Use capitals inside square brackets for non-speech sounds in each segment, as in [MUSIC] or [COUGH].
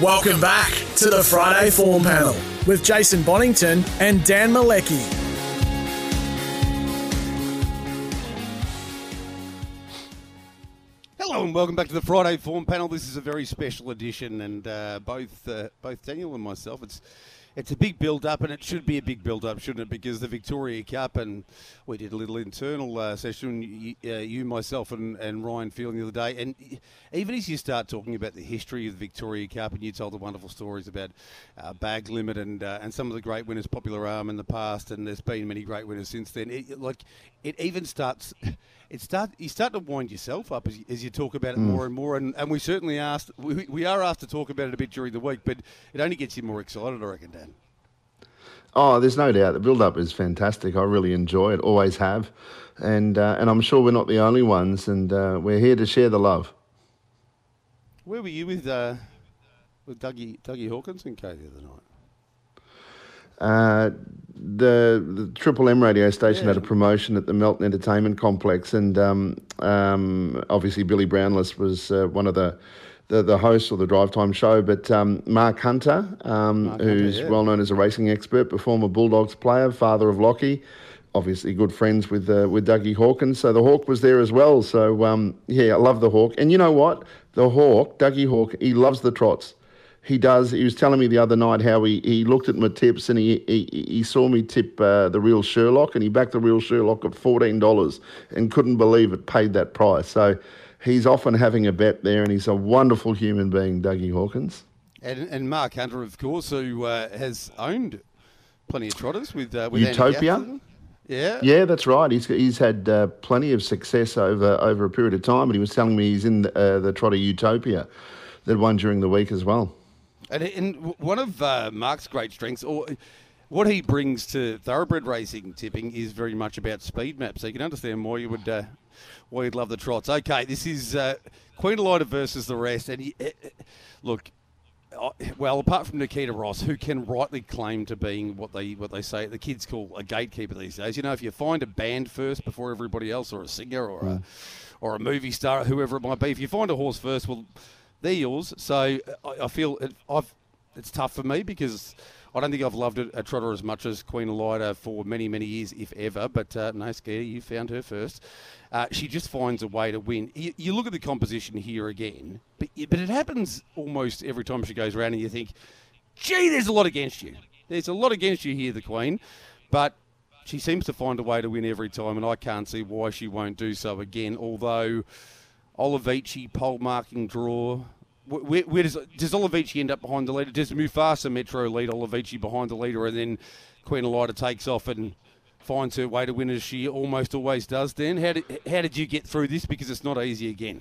Welcome back to the Friday Form Panel with Jason Bonnington and Dan Malecki. Hello and welcome back to the Friday Form Panel. This is a very special edition, and uh, both uh, both Daniel and myself, it's it's a big build up, and it should be a big build up, shouldn't it? Because the Victoria Cup, and we did a little internal uh, session, you, uh, you, myself, and, and Ryan Fielding the other day. And even as you start talking about the history of the Victoria Cup, and you told the wonderful stories about uh, Bag Limit and uh, and some of the great winners, Popular Alm in the past, and there's been many great winners since then. It, like it even starts. It start you start to wind yourself up as you, as you talk about it mm. more and more, and, and we certainly asked we, we are asked to talk about it a bit during the week, but it only gets you more excited, I reckon, Dan. Oh, there's no doubt. The build up is fantastic. I really enjoy it, always have. And, uh, and I'm sure we're not the only ones, and uh, we're here to share the love. Where were you with, uh, with Dougie, Dougie Hawkins and Kay the other night? Uh, the, the, Triple M radio station yeah. had a promotion at the Melton Entertainment Complex, and um, um, obviously Billy Brownless was uh, one of the the, the host of the Drive Time show, but um, Mark Hunter, um, Mark who's Hunter, yeah. well known as a racing expert, but former Bulldogs player, father of Lachie, obviously good friends with uh, with Dougie Hawkins. So the Hawk was there as well. So um, yeah, I love the Hawk. And you know what? The Hawk, Dougie Hawk, he loves the trots. He does. He was telling me the other night how he, he looked at my tips and he he, he saw me tip uh, the real Sherlock and he backed the real Sherlock at fourteen dollars and couldn't believe it paid that price. So he's often having a bet there, and he's a wonderful human being, Dougie Hawkins. And, and Mark Hunter, of course, who uh, has owned plenty of trotters with, uh, with Utopia. Yeah, yeah, that's right. He's he's had uh, plenty of success over over a period of time, and he was telling me he's in the, uh, the Trotter Utopia that won during the week as well. And, and one of uh, Mark's great strengths, or what he brings to thoroughbred racing tipping, is very much about speed maps. So you can understand why you would uh, why you'd love the trots. Okay, this is uh, Queen Elida versus the rest, and he, uh, look. Well, apart from Nikita Ross, who can rightly claim to being what they what they say the kids call a gatekeeper these days. You know, if you find a band first before everybody else, or a singer, or mm. a or a movie star, whoever it might be, if you find a horse first, well, they're yours. So I, I feel it, it's tough for me because I don't think I've loved a, a trotter as much as Queen Elida for many, many years, if ever. But uh, no, Scary, you found her first. Uh, she just finds a way to win. You, you, look at the composition here again, but, but it happens almost every time she goes around, and you think, gee, there's a lot against you. There's a lot against you here, the Queen. But she seems to find a way to win every time, and I can't see why she won't do so again. Although Olivici pole marking draw where, where does does Olivici end up behind the leader? Does Mufasa Metro lead Olivici behind the leader, and then Queen Elida takes off and finds her way to win as she almost always does? Then how did how did you get through this? Because it's not easy again.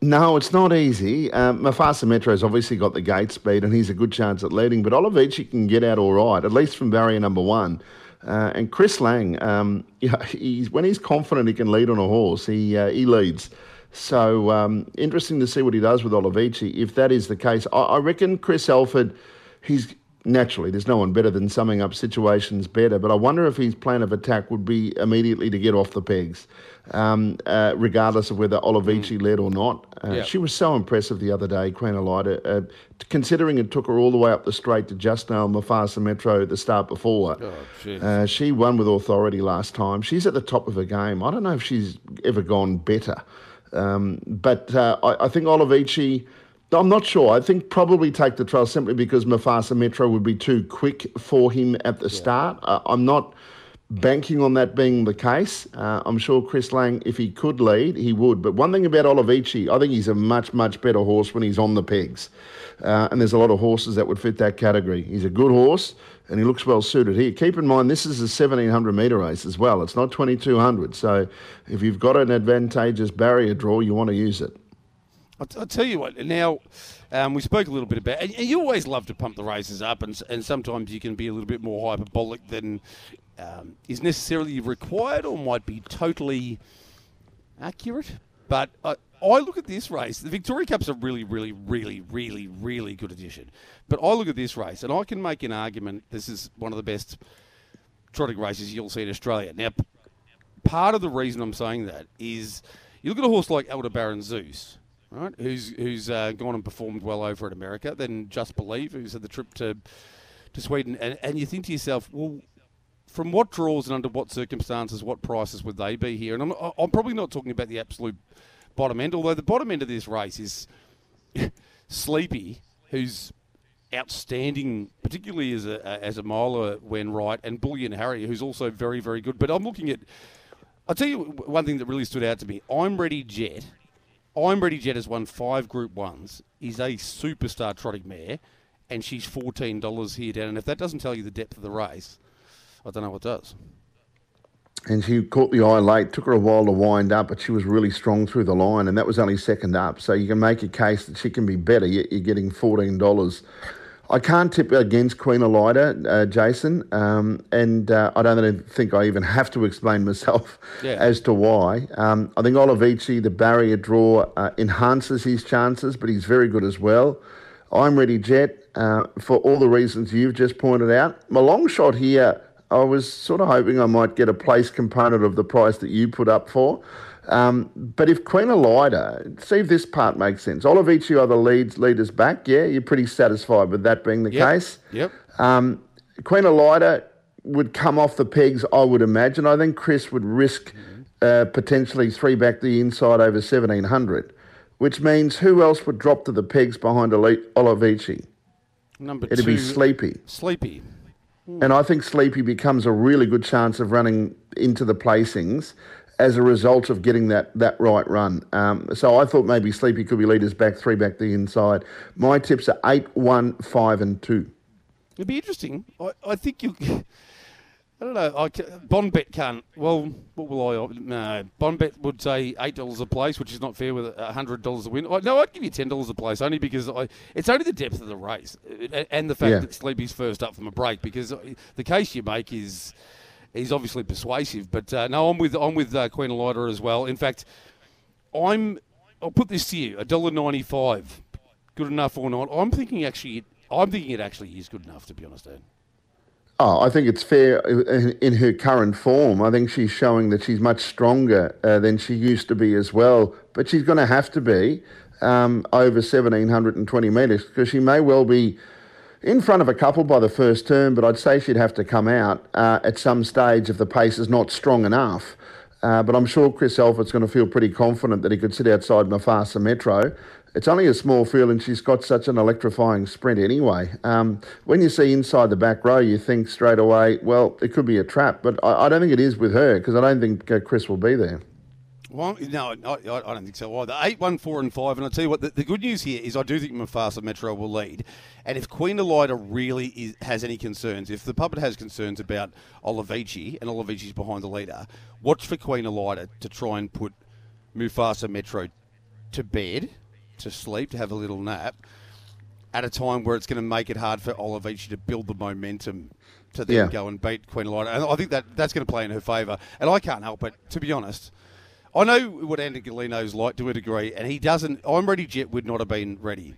No, it's not easy. Um, Mufasa Metro's obviously got the gate speed, and he's a good chance at leading. But Olivici can get out all right, at least from barrier number one. Uh, and Chris Lang, um, [LAUGHS] he's, when he's confident he can lead on a horse, he uh, he leads. So um, interesting to see what he does with Olivici. If that is the case, I, I reckon Chris Alford, he's naturally there's no one better than summing up situations better. But I wonder if his plan of attack would be immediately to get off the pegs, um, uh, regardless of whether Olivici mm. led or not. Uh. She was so impressive the other day, Queen Elida, uh, considering it took her all the way up the straight to just now Mufasa Metro the start before. Oh, uh, she won with authority last time. She's at the top of her game. I don't know if she's ever gone better. Um, but uh, I, I, think Olivici, I'm not sure. I think probably take the trail simply because Mufasa Metro would be too quick for him at the yeah. start. Uh, I'm not banking on that being the case. Uh, I'm sure Chris Lang, if he could lead, he would. But one thing about Olivici, I think he's a much, much better horse when he's on the pegs. Uh, and there's a lot of horses that would fit that category. He's a good horse and he looks well suited here. Keep in mind, this is a 1700 metre race as well. It's not 2200. So if you've got an advantageous barrier draw, you want to use it. I'll, I'll tell you what, now um, we spoke a little bit about, and you always love to pump the races up, and, and sometimes you can be a little bit more hyperbolic than um, is necessarily required or might be totally accurate. But I, I look at this race. The Victoria Cup's a really, really, really, really, really good addition. But I look at this race, and I can make an argument. This is one of the best trotting races you'll see in Australia. Now, part of the reason I'm saying that is you look at a horse like Aldebaran Zeus, right? Who's who's uh, gone and performed well over in America. Then Just Believe, who's had the trip to to Sweden, and, and you think to yourself, well, from what draws and under what circumstances, what prices would they be here? And I'm I'm probably not talking about the absolute bottom end, although the bottom end of this race is [LAUGHS] Sleepy, who's outstanding, particularly as a as a miler when right, and Bullion Harry, who's also very very good. But I'm looking at. I'll tell you one thing that really stood out to me. I'm Ready Jet. I'm Ready Jet has won five Group Ones. Is a superstar trotting mare, and she's fourteen dollars here down. And if that doesn't tell you the depth of the race, I don't know what does. And she caught the eye late. Took her a while to wind up, but she was really strong through the line, and that was only second up. So you can make a case that she can be better. Yet you're getting fourteen dollars. I can't tip against Queen Elida, uh, Jason, um, and uh, I don't think I even have to explain myself yeah. as to why. Um, I think Olivici, the barrier draw, uh, enhances his chances, but he's very good as well. I'm ready, Jet, uh, for all the reasons you've just pointed out. My long shot here, I was sort of hoping I might get a place component of the price that you put up for. Um, but if Queen Elida, see if this part makes sense. Olivici are the leads leaders back. Yeah, you're pretty satisfied with that being the yep. case. Yep. Um, Queen Elida would come off the pegs, I would imagine. I think Chris would risk uh, potentially three back the inside over 1700, which means who else would drop to the pegs behind Elite Olivici? Number It'd two, be Sleepy. Sleepy. And I think Sleepy becomes a really good chance of running into the placings as a result of getting that that right run. Um, so I thought maybe Sleepy could be leaders back, three back the inside. My tips are eight, one, five, and two. It'd be interesting. I, I think you. I don't know. I, Bonbet can't. Well, what will I? No, Bond Bonbet would say eight dollars a place, which is not fair with hundred dollars a win. No, I'd give you ten dollars a place only because I, it's only the depth of the race and the fact yeah. that Sleepy's first up from a break. Because the case you make is he's obviously persuasive. But uh, no, I'm with I'm with uh, Queen Elida as well. In fact, I'm I'll put this to you: a dollar ninety five, good enough or not? I'm thinking actually, I'm thinking it actually is good enough to be honest, Dan. Oh, I think it's fair in her current form. I think she's showing that she's much stronger uh, than she used to be as well. But she's going to have to be um, over 1,720 metres because she may well be in front of a couple by the first turn, but I'd say she'd have to come out uh, at some stage if the pace is not strong enough. Uh, but I'm sure Chris Alford's going to feel pretty confident that he could sit outside Mufasa Metro. It's only a small field, and she's got such an electrifying sprint anyway. Um, when you see inside the back row, you think straight away, well, it could be a trap, but I, I don't think it is with her because I don't think uh, Chris will be there. Well, no, I, I, don't think so either. Eight, one, four, and five. And I'll tell you what, the, the, good news here is I do think Mufasa Metro will lead. And if Queen Elida really is, has any concerns, if the puppet has concerns about Olivici and Olivici's behind the leader, watch for Queen Elida to try and put Mufasa Metro to bed, to sleep, to have a little nap, at a time where it's going to make it hard for Olivici to build the momentum to then yeah. go and beat Queen Elida. And I think that that's going to play in her favour. And I can't help it, to be honest I know what Andy Golino's like to a degree, and he doesn't. I'm ready. Jet would not have been ready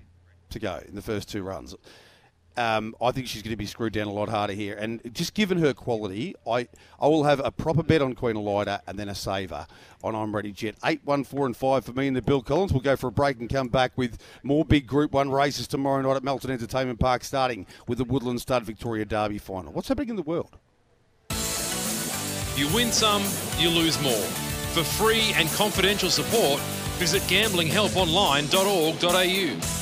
to go in the first two runs. Um, I think she's going to be screwed down a lot harder here. And just given her quality, I I will have a proper bet on Queen Elida and then a saver on I'm Ready Jet. 8, 1, 4, and 5 for me and the Bill Collins. We'll go for a break and come back with more big Group 1 races tomorrow night at Melton Entertainment Park, starting with the Woodland Stud Victoria Derby final. What's happening in the world? You win some, you lose more. For free and confidential support, visit gamblinghelponline.org.au.